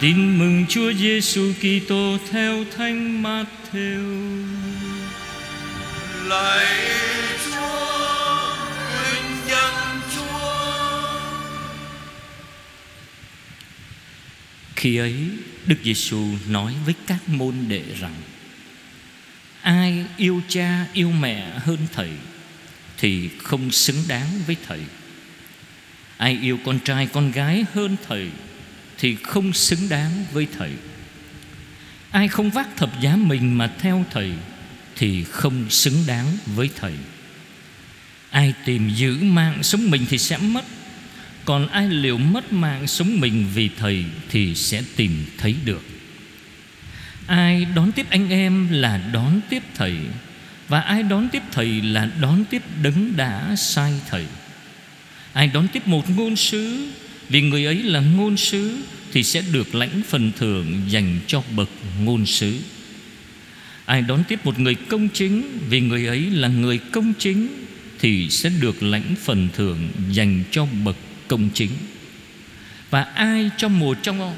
Tin mừng Chúa Giêsu Kitô theo Thánh Matthew. Lạy Chúa, vinh danh Chúa. Khi ấy, Đức Giêsu nói với các môn đệ rằng: Ai yêu cha yêu mẹ hơn thầy thì không xứng đáng với thầy. Ai yêu con trai con gái hơn thầy thì không xứng đáng với thầy. Ai không vác thập giá mình mà theo thầy thì không xứng đáng với thầy. Ai tìm giữ mạng sống mình thì sẽ mất, còn ai liệu mất mạng sống mình vì thầy thì sẽ tìm thấy được. Ai đón tiếp anh em là đón tiếp thầy Và ai đón tiếp thầy là đón tiếp đấng đã sai thầy Ai đón tiếp một ngôn sứ vì người ấy là ngôn sứ Thì sẽ được lãnh phần thưởng dành cho bậc ngôn sứ. Ai đón tiếp một người công chính, Vì người ấy là người công chính, Thì sẽ được lãnh phần thưởng dành cho bậc công chính. Và ai cho một trong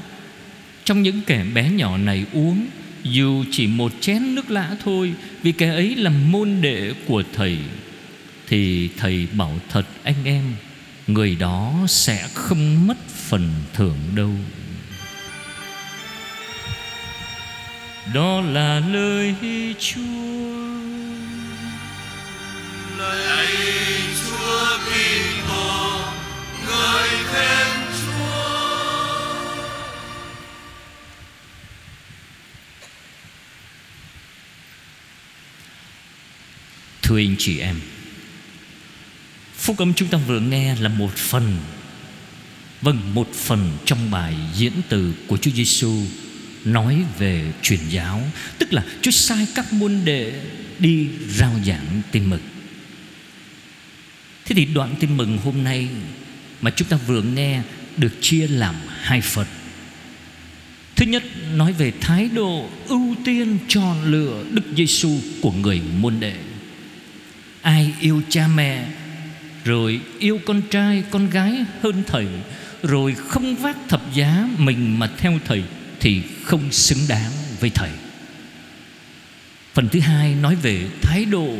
trong những kẻ bé nhỏ này uống, dù chỉ một chén nước lã thôi, vì kẻ ấy là môn đệ của thầy, thì thầy bảo thật anh em người đó sẽ không mất phần thưởng đâu đó là lời chúa Lạy Chúa Kitô, ngợi khen Chúa. Thưa anh chị em Phúc âm chúng ta vừa nghe là một phần Vâng, một phần trong bài diễn từ của Chúa Giêsu nói về truyền giáo, tức là Chúa sai các môn đệ đi rao giảng tin mừng. Thế thì đoạn tin mừng hôm nay mà chúng ta vừa nghe được chia làm hai phần. Thứ nhất nói về thái độ ưu tiên chọn lựa Đức Giêsu của người môn đệ. Ai yêu cha mẹ rồi yêu con trai, con gái hơn thầy rồi không vác thập giá mình mà theo thầy thì không xứng đáng với thầy. Phần thứ hai nói về thái độ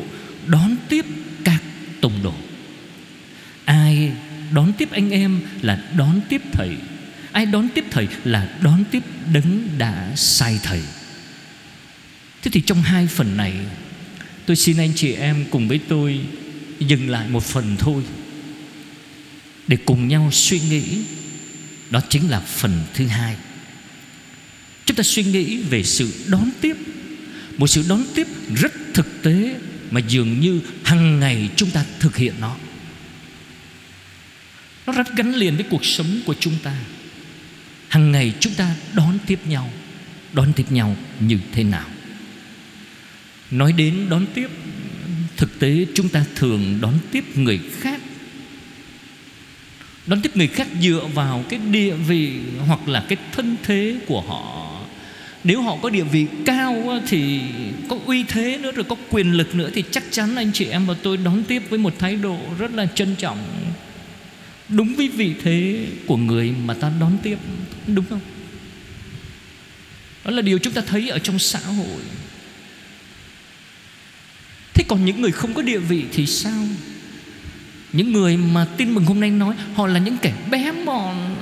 đón tiếp các tông đồ. Ai đón tiếp anh em là đón tiếp thầy Ai đón tiếp thầy là đón tiếp đấng đã sai thầy Thế thì trong hai phần này, Tôi xin anh chị em cùng với tôi Dừng lại một phần thôi. Để cùng nhau suy nghĩ, Đó chính là phần thứ hai. Chúng ta suy nghĩ về sự đón tiếp, Một sự đón tiếp rất thực tế Mà dường như hàng ngày chúng ta thực hiện nó. Nó rất gắn liền với cuộc sống của chúng ta. Hàng ngày chúng ta đón tiếp nhau, Đón tiếp nhau như thế nào? Nói đến đón tiếp Thực tế chúng ta thường đón tiếp người khác. Đón tiếp người khác dựa vào cái địa vị Hoặc là cái thân thế của họ. Nếu họ có địa vị cao Thì có uy thế nữa, Rồi có quyền lực nữa Thì chắc chắn anh chị em và tôi đón tiếp với một thái độ Rất là trân trọng. Đúng với vị thế của người mà ta đón tiếp, Đúng không? Đó là điều chúng ta thấy ở trong xã hội. Thế còn những người không có địa vị thì sao? Những người mà tin mừng hôm nay nói Họ là những kẻ bé mòn,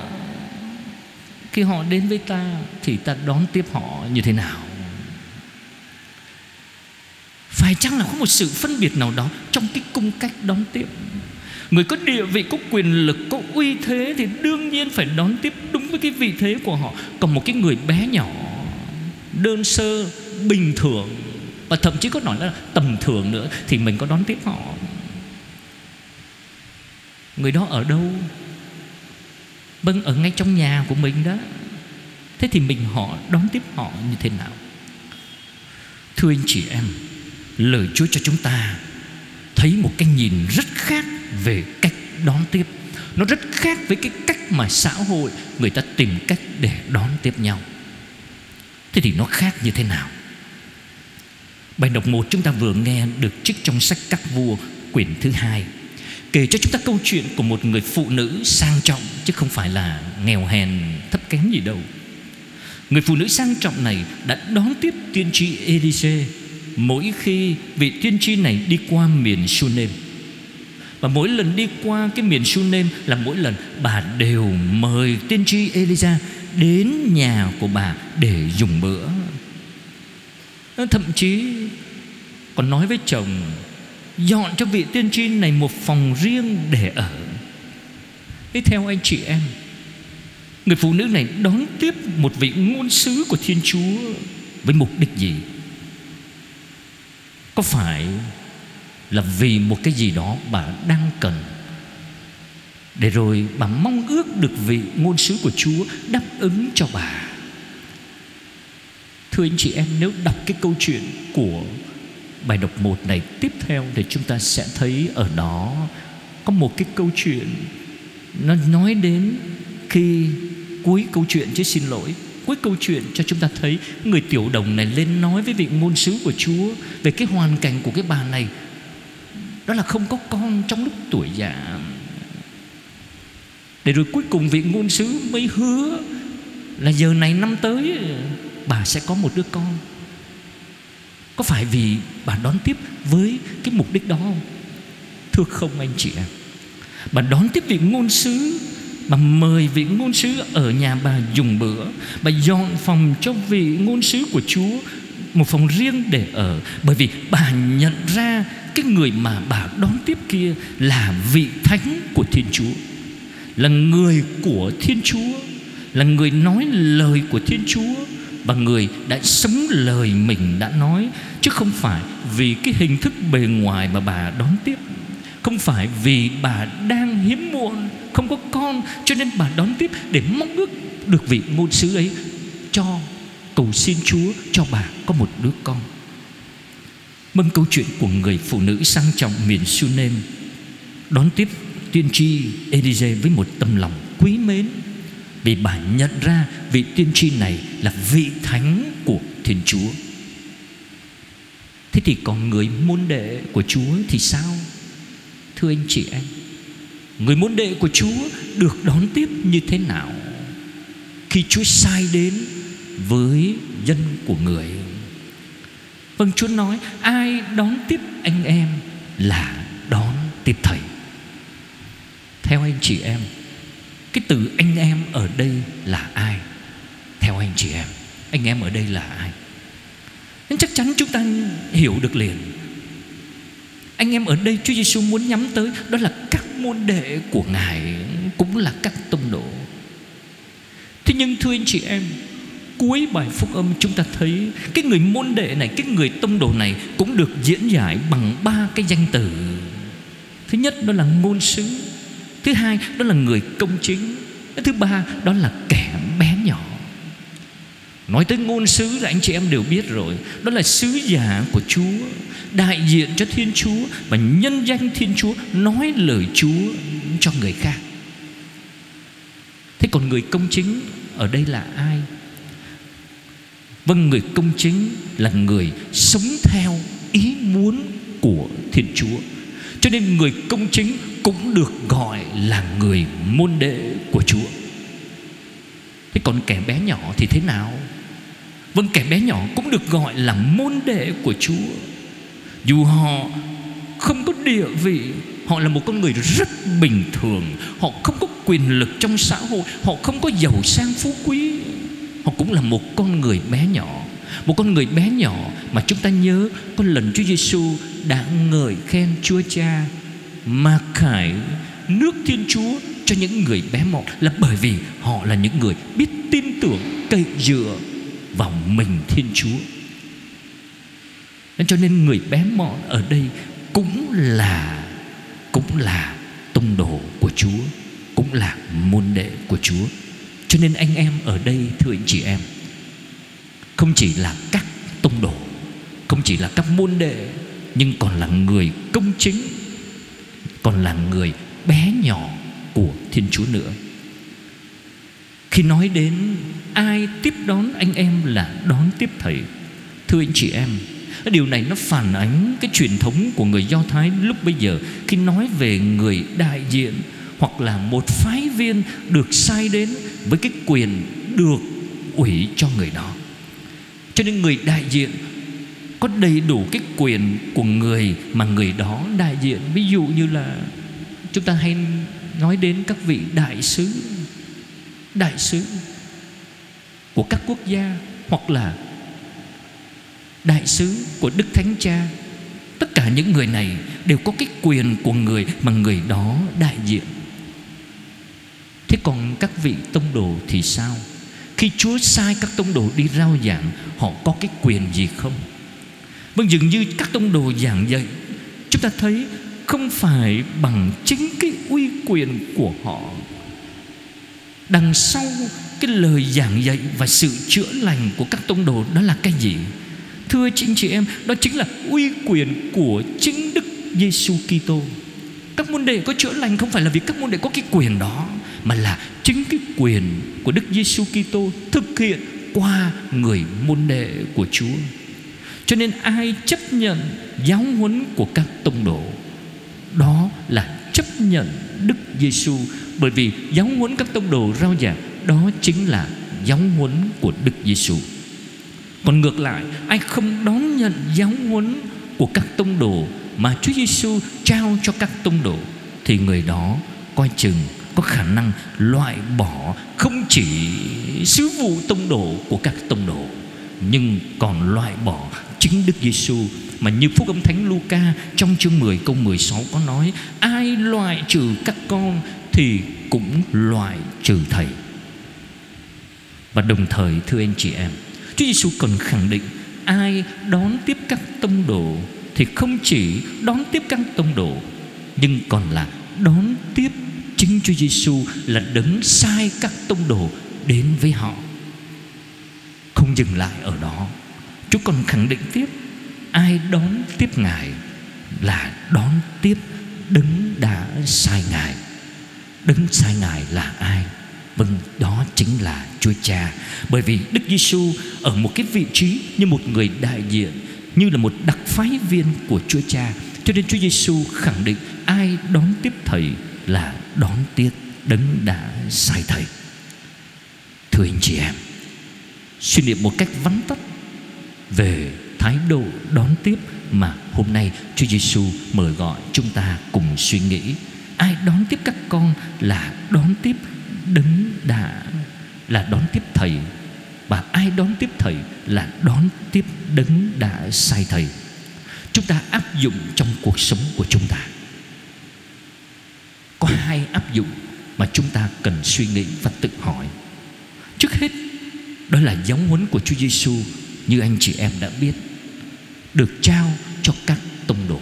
Khi họ đến với ta Thì ta đón tiếp họ như thế nào? Phải chăng là có một sự phân biệt nào đó Trong cái cung cách đón tiếp Người có địa vị, có quyền lực, có uy thế Thì đương nhiên phải đón tiếp đúng với cái vị thế của họ Còn một cái người bé nhỏ Đơn sơ, bình thường và thậm chí có nói là tầm thường nữa, Thì mình có đón tiếp họ. Người đó ở đâu? Vâng ở ngay trong nhà của mình đó. Thế thì mình họ đón tiếp họ như thế nào? Thưa anh chị em, Lời Chúa cho chúng ta Thấy một cái nhìn rất khác về cách đón tiếp. Nó rất khác với cái cách mà xã hội người ta tìm cách để đón tiếp nhau. Thế thì nó khác như thế nào? Bài đọc một chúng ta vừa nghe được trích trong sách các vua, quyển thứ hai kể cho chúng ta câu chuyện của một người phụ nữ sang trọng, chứ không phải là nghèo hèn, thấp kém gì đâu Người phụ nữ sang trọng này đã đón tiếp tiên tri Elise mỗi khi vị tiên tri này đi qua miền Sunem. Và mỗi lần đi qua cái miền Sunem là mỗi lần bà đều mời tiên tri Elisa đến nhà của bà để dùng bữa. Thậm chí còn nói với chồng, dọn cho vị tiên tri này một phòng riêng để ở. Thế theo anh chị em, Người phụ nữ này đón tiếp một vị ngôn sứ của Thiên Chúa Với mục đích gì Có phải là vì một cái gì đó bà đang cần Để rồi bà mong ước được vị ngôn sứ của Chúa đáp ứng cho bà Thưa anh chị em, nếu đọc cái câu chuyện của bài đọc 1 này tiếp theo Thì chúng ta sẽ thấy ở đó Có một cái câu chuyện. Nó nói đến khi cuối câu chuyện, chứ xin lỗi, cuối câu chuyện cho chúng ta thấy người tiểu đồng này lên nói với vị ngôn sứ của Chúa về cái hoàn cảnh của cái bà này. Đó là không có con trong lúc tuổi già. Để rồi cuối cùng vị ngôn sứ mới hứa là giờ này năm tới bà sẽ có một đứa con. Có phải vì bà đón tiếp với cái mục đích đó không? Thưa không, anh chị em bà đón tiếp vị ngôn sứ, Bà mời vị ngôn sứ ở nhà bà dùng bữa. Bà dọn phòng cho vị ngôn sứ của Chúa Một phòng riêng để ở. Bởi vì bà nhận ra Cái người mà bà đón tiếp kia Là vị thánh của Thiên Chúa, Là người của Thiên Chúa, Là người nói lời của Thiên Chúa và người đã sống lời mình đã nói, Chứ không phải vì cái hình thức bề ngoài mà bà đón tiếp. Không phải vì bà đang hiếm muộn, Không có con, Cho nên bà đón tiếp để mong ước Được vị môn sứ ấy Cho cầu xin Chúa cho bà có một đứa con. Mừng câu chuyện của người phụ nữ sang trọng miền Sunem Đón tiếp tiên tri Elise với một tâm lòng quý mến. Vì bà nhận ra, vị tiên tri này là vị thánh của Thiên Chúa. Thế thì còn người môn đệ của Chúa thì sao? Thưa anh chị em, Người môn đệ của Chúa được đón tiếp như thế nào Khi Chúa sai đến với dân của người? Vâng Chúa nói, Ai đón tiếp anh em là đón tiếp Thầy. Theo anh chị em cái từ anh em ở đây là ai? Theo anh chị em, Anh em ở đây là ai? Nên chắc chắn chúng ta hiểu được liền. Anh em ở đây Chúa Giêsu muốn nhắm tới Đó là các môn đệ của Ngài, Cũng là các tông đồ. Thế nhưng thưa anh chị em, Cuối bài phúc âm chúng ta thấy Cái người môn đệ này, Cái người tông đồ này Cũng được diễn giải bằng ba cái danh từ. Thứ nhất đó là ngôn sứ Thứ hai, đó là người công chính. Thứ ba, đó là kẻ bé nhỏ. Nói tới ngôn sứ là anh chị em đều biết rồi. Đó là sứ giả của Chúa, Đại diện cho Thiên Chúa Và nhân danh Thiên Chúa Nói lời Chúa cho người khác. Thế còn người công chính Ở đây là ai? Vâng người công chính Là người sống theo ý muốn của Thiên Chúa. Cho nên người công chính cũng được gọi là người môn đệ của Chúa. Thế còn kẻ bé nhỏ thì thế nào? Vâng kẻ bé nhỏ cũng được gọi là môn đệ của Chúa. Dù họ không có địa vị, Họ là một con người rất bình thường, Họ không có quyền lực trong xã hội, Họ không có giàu sang phú quý. Họ cũng là một con người bé nhỏ, Một con người bé nhỏ Mà chúng ta nhớ Có lần Chúa Giêsu đã ngợi khen Chúa Cha mà khải nước Thiên Chúa cho những người bé mọn Là bởi vì họ là những người biết tin tưởng cậy dựa vào mình Thiên Chúa Nên cho nên người bé mọn ở đây cũng là cũng là tông đồ của Chúa, cũng là môn đệ của Chúa. Cho nên anh em ở đây thưa anh chị em, không chỉ là các tông đồ, không chỉ là các môn đệ nhưng còn là người công chính, còn là người bé nhỏ của Thiên Chúa nữa. Khi nói đến ai tiếp đón anh em là đón tiếp thầy. Thưa anh chị em, Điều này nó phản ánh cái truyền thống của người Do Thái lúc bây giờ. Khi nói về người đại diện Hoặc là một phái viên được sai đến Với cái quyền được ủy cho người đó. Cho nên người đại diện có đầy đủ cái quyền của người mà người đó đại diện. Ví dụ như là chúng ta hay nói đến các vị đại sứ đại sứ của các quốc gia hoặc là đại sứ của đức thánh cha. Tất cả những người này đều có cái quyền của người mà người đó đại diện. Thế còn các vị tông đồ thì sao? Khi chúa sai các tông đồ đi rao giảng, họ có cái quyền gì không? Vâng dường như các tông đồ giảng dạy, chúng ta thấy không phải bằng chính cái uy quyền của họ. Đằng sau cái lời giảng dạy và sự chữa lành của các tông đồ đó là cái gì? Thưa chị chị em, đó chính là uy quyền của chính đức Giêsu Kitô. Các môn đệ có chữa lành không phải là vì các môn đệ có cái quyền đó, mà là chính cái quyền của Đức Giêsu Kitô thực hiện qua người môn đệ của Chúa. Cho nên ai chấp nhận giáo huấn của các tông đồ đó là chấp nhận Đức Giêsu bởi vì giáo huấn các tông đồ rao giảng đó chính là giáo huấn của Đức Giêsu. Còn ngược lại, ai không đón nhận giáo huấn của các tông đồ mà Chúa Giêsu trao cho các tông đồ thì người đó coi chừng có khả năng loại bỏ không chỉ sứ vụ tông đồ của các tông đồ nhưng còn loại bỏ chính Đức Giêsu mà như phúc âm thánh Luca trong chương 10 câu 16 có nói ai loại trừ các con thì cũng loại trừ thầy và đồng thời thưa anh chị em Chúa Giêsu còn khẳng định ai đón tiếp các tông đồ thì không chỉ đón tiếp các tông đồ nhưng còn là đón tiếp chính Chúa Giêsu là đấng sai các tông đồ đến với họ. Không dừng lại ở đó, Chúa còn khẳng định tiếp ai đón tiếp Ngài là đón tiếp đấng đã sai Ngài. Đấng sai Ngài là ai? Vâng, đó chính là Chúa Cha. Bởi vì Đức Giêsu ở một cái vị trí như một người đại diện, như là một đặc phái viên của Chúa Cha. Cho nên Chúa Giêsu khẳng định ai đón tiếp Thầy là đón tiếp đấng đã sai Thầy. Thưa anh chị em, suy niệm một cách vắn tắt về thái độ đón tiếp mà hôm nay Chúa Giêsu mời gọi chúng ta cùng suy nghĩ. Ai đón tiếp các con là đón tiếp đấng đã là đón tiếp thầy. Và ai đón tiếp thầy là đón tiếp đấng đã sai thầy. Chúng ta áp dụng trong cuộc sống của chúng ta. Có hai áp dụng mà chúng ta cần suy nghĩ và tự hỏi. Trước hết, đó là giáo huấn của Chúa Giêsu như anh chị em đã biết, được trao cho các tông đồ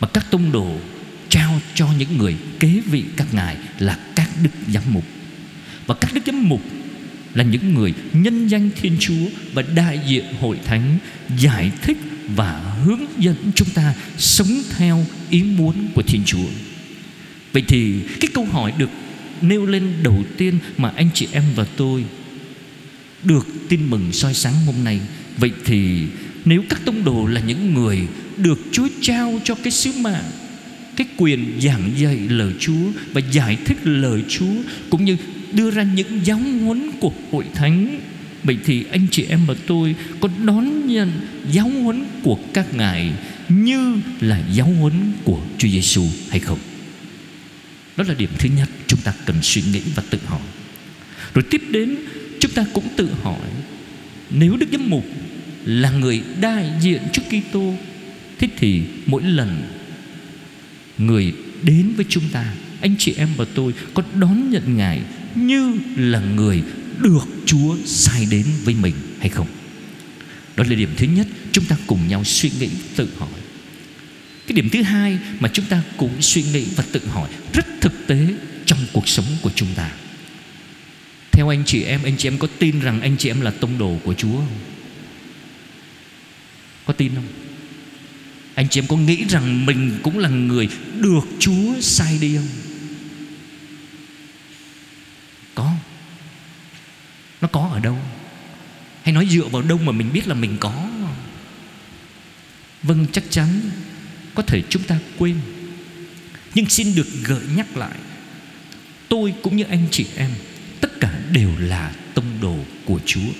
mà các tông đồ trao cho những người kế vị các ngài là các đức giám mục và các đức giám mục là những người nhân danh Thiên Chúa và đại diện hội thánh giải thích và hướng dẫn chúng ta sống theo ý muốn của Thiên Chúa. Vậy thì cái câu hỏi được nêu lên đầu tiên mà anh chị em và tôi được tin mừng soi sáng hôm nay vậy thì nếu các tông đồ là những người được Chúa trao cho cái sứ mạng, cái quyền giảng dạy lời Chúa và giải thích lời Chúa, cũng như đưa ra những giáo huấn của hội thánh, vậy thì anh chị em và tôi có đón nhận giáo huấn của các ngài như là giáo huấn của Chúa Giêsu hay không? Đó là điểm thứ nhất chúng ta cần suy nghĩ và tự hỏi. Rồi tiếp đến chúng ta cũng tự hỏi, nếu Đức Giám mục là người đại diện trước Kitô, thế thì mỗi lần người đến với chúng ta, anh chị em và tôi có đón nhận ngài như là người được chúa sai đến với mình hay không? Đó là điểm thứ nhất, chúng ta cùng nhau suy nghĩ, tự hỏi. Cái điểm thứ hai mà chúng ta cũng suy nghĩ và tự hỏi rất thực tế trong cuộc sống của chúng ta theo anh chị em, anh chị em có tin rằng anh chị em là tông đồ của chúa không? Có tin không? Anh chị em có nghĩ rằng mình cũng là người được Chúa sai đi không? Có. Nó có ở đâu? Hay nói dựa vào đâu mà mình biết là mình có? Vâng chắc chắn Có thể chúng ta quên. Nhưng xin được gợi nhắc lại, Tôi cũng như anh chị em Tất cả đều là tông đồ của Chúa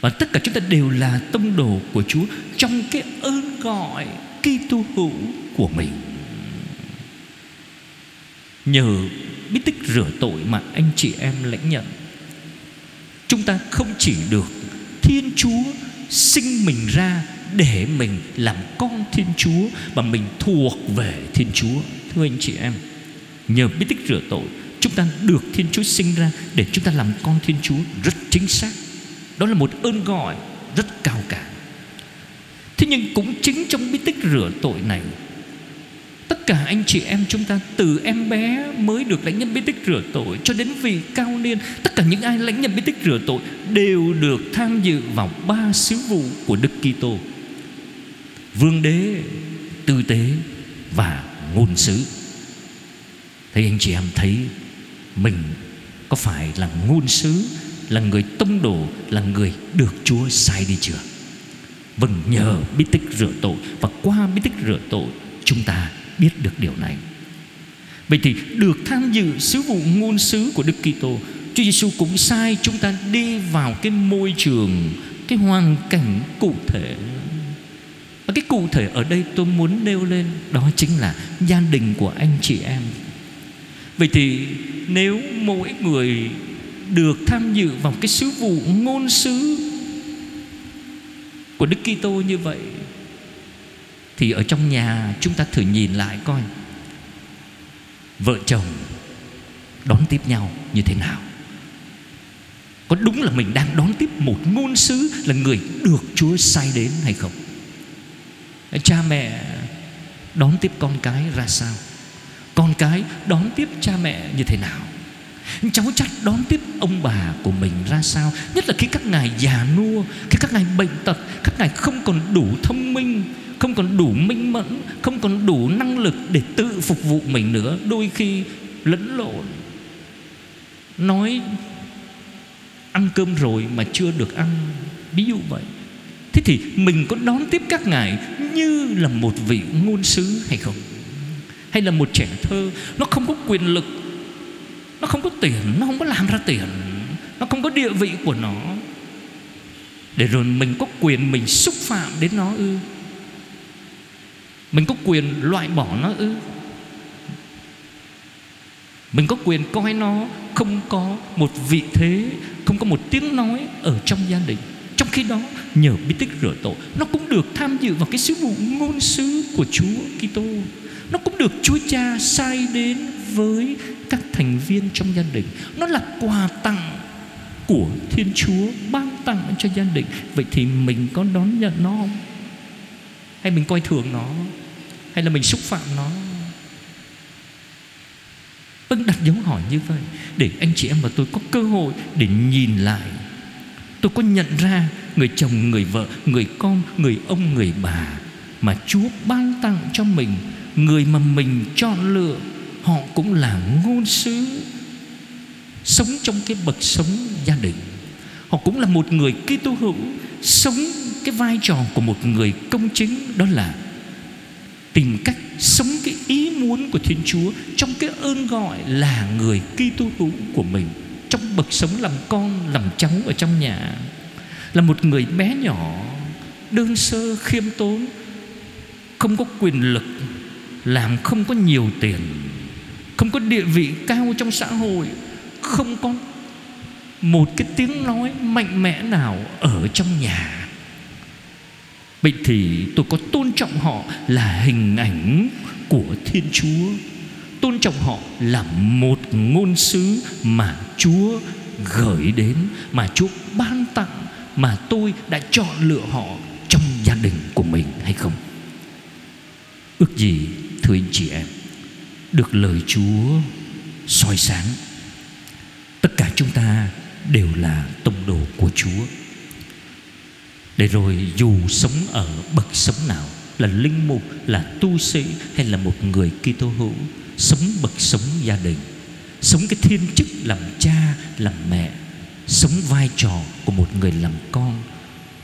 và tất cả chúng ta đều là tông đồ của Chúa trong cái ơn gọi Kitô hữu của mình. Nhờ bí tích rửa tội mà anh chị em lãnh nhận, chúng ta không chỉ được Thiên Chúa sinh mình ra để mình làm con Thiên Chúa mà mình thuộc về Thiên Chúa. Thưa anh chị em, nhờ bí tích rửa tội, chúng ta được Thiên Chúa sinh ra để chúng ta làm con Thiên Chúa rất chính xác. Đó là một ơn gọi rất cao cả. Thế nhưng cũng chính trong bí tích rửa tội này, Tất cả anh chị em chúng ta Từ em bé mới được lãnh nhận bí tích rửa tội Cho đến vị cao niên, Tất cả những ai lãnh nhận bí tích rửa tội Đều được tham dự vào ba sứ vụ của Đức Kitô. Vương đế, Tư tế Và ngôn sứ. Thế anh chị em thấy mình có phải là ngôn sứ, là người tông đồ, là người được Chúa sai đi chưa? Vâng nhờ bí tích rửa tội và qua bí tích rửa tội, chúng ta biết được điều này. Vậy thì được tham dự sứ vụ ngôn sứ của Đức Kitô, Chúa Giêsu cũng sai chúng ta đi vào cái môi trường, cái hoàn cảnh cụ thể. Và cái cụ thể ở đây tôi muốn nêu lên, đó chính là gia đình của anh chị em. Vậy thì nếu mỗi người được tham dự vào cái sứ vụ ngôn sứ của Đức Kitô như vậy, thì ở trong nhà chúng ta thử nhìn lại coi, vợ chồng đón tiếp nhau như thế nào? Có đúng là mình đang đón tiếp một ngôn sứ là người được Chúa sai đến hay không? Cha mẹ đón tiếp con cái ra sao? Con cái đón tiếp cha mẹ như thế nào? Cháu chắc đón tiếp ông bà của mình ra sao? Nhất là khi các ngài già nua, khi các ngài bệnh tật, các ngài không còn đủ thông minh, không còn đủ minh mẫn, không còn đủ năng lực để tự phục vụ mình nữa, đôi khi lẫn lộn. Nói, ăn cơm rồi mà chưa được ăn. Ví dụ vậy. Thế thì mình có đón tiếp các ngài như là một vị ngôn sứ hay không? Hay là một trẻ thơ, nó không có quyền lực, nó không có tiền, nó không có làm ra tiền, nó không có địa vị của nó. Để rồi mình có quyền mình xúc phạm đến nó ư? Mình có quyền loại bỏ nó ư? Mình có quyền coi nó không có một vị thế, không có một tiếng nói ở trong gia đình. Trong khi đó, nhờ bí tích rửa tội, nó cũng được tham dự vào cái sứ vụ ngôn sứ của Chúa Kitô nó cũng được Chúa Cha sai đến với các thành viên trong gia đình. Nó là quà tặng của Thiên Chúa ban tặng cho gia đình. Vậy thì mình có đón nhận nó không? Hay mình coi thường nó? Hay là mình xúc phạm nó? Vâng đặt dấu hỏi như vậy Để anh chị em và tôi có cơ hội Để nhìn lại. Tôi có nhận ra Người chồng, người vợ, người con, người ông, người bà Mà Chúa ban tặng cho mình Người mà mình chọn lựa, họ cũng là ngôn sứ. Sống trong cái bậc sống gia đình. Họ cũng là một người Kitô hữu. Sống cái vai trò của một người công chính, đó là tìm cách sống cái ý muốn của Thiên Chúa trong cái ơn gọi là người Kitô hữu của mình. Trong bậc sống làm con, làm cháu ở trong nhà. Là một người bé nhỏ, đơn sơ, khiêm tốn, không có quyền lực làm không có nhiều tiền, không có địa vị cao trong xã hội, không có một cái tiếng nói mạnh mẽ nào ở trong nhà. Vậy thì tôi có tôn trọng họ là hình ảnh của thiên chúa. Tôn trọng họ là một ngôn sứ mà chúa gửi đến, mà chúa ban tặng, mà tôi đã chọn lựa họ trong gia đình của mình hay không? Ước gì thưa anh chị em, được lời Chúa soi sáng. Tất cả chúng ta đều là tông đồ của Chúa. Để rồi dù sống ở bậc sống nào, là linh mục, là tu sĩ, hay là một người Kitô hữu, sống bậc sống gia đình, sống cái thiên chức làm cha, làm mẹ, sống vai trò của một người làm con,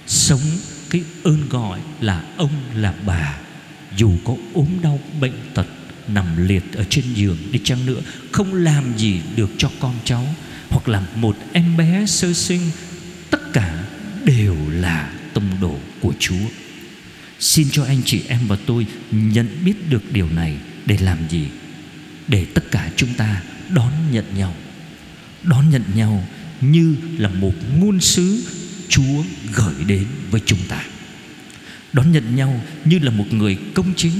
sống cái ơn gọi là ông, là bà dù có ốm đau, bệnh tật, nằm liệt ở trên giường đi chăng nữa, không làm gì được cho con cháu hoặc là một em bé sơ sinh, tất cả đều là tông đồ của Chúa. Xin cho anh chị em và tôi nhận biết được điều này để làm gì? Để tất cả chúng ta đón nhận nhau. Đón nhận nhau như là một ngôn sứ Chúa gửi đến với chúng ta. Đón nhận nhau như là một người công chính.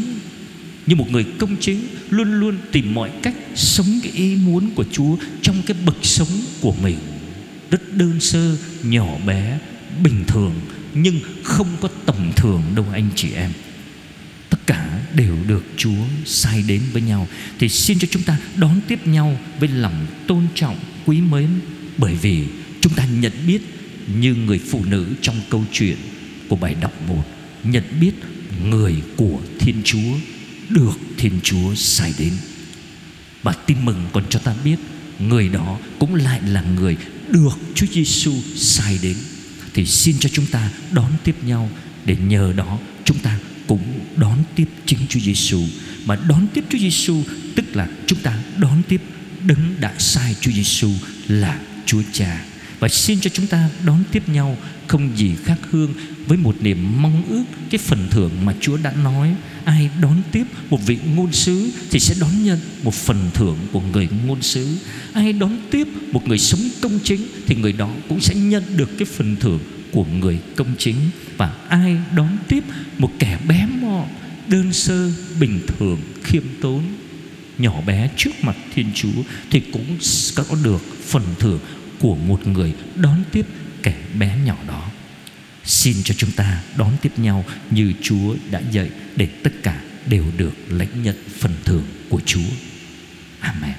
Như một người công chính luôn luôn tìm mọi cách sống cái ý muốn của Chúa trong cái bậc sống của mình. Rất đơn sơ, nhỏ bé, bình thường, nhưng không có tầm thường đâu anh chị em. Tất cả đều được Chúa sai đến với nhau. Thì xin cho chúng ta đón tiếp nhau với lòng tôn trọng, quý mến. Bởi vì chúng ta nhận biết như người phụ nữ trong câu chuyện của bài đọc một nhận biết người của Thiên Chúa, được Thiên Chúa sai đến. Và tin mừng còn cho ta biết, người đó cũng lại là người được Chúa Giêsu sai đến. Thì xin cho chúng ta đón tiếp nhau, để nhờ đó chúng ta cũng đón tiếp chính Chúa Giêsu. Mà đón tiếp Chúa Giêsu tức là chúng ta đón tiếp đấng đã sai Chúa Giêsu là Chúa Cha và xin cho chúng ta đón tiếp nhau không gì khác hương với một niềm mong ước, cái phần thưởng mà Chúa đã nói. Ai đón tiếp một vị ngôn sứ thì sẽ đón nhận một phần thưởng của người ngôn sứ. Ai đón tiếp một người sống công chính thì người đó cũng sẽ nhận được cái phần thưởng của người công chính. Và ai đón tiếp một kẻ bé mọn đơn sơ, bình thường, khiêm tốn, nhỏ bé trước mặt Thiên Chúa thì cũng có được phần thưởng của một người đón tiếp kẻ bé nhỏ đó. Xin cho chúng ta đón tiếp nhau như Chúa đã dạy để tất cả đều được lãnh nhận phần thưởng của Chúa. Amen.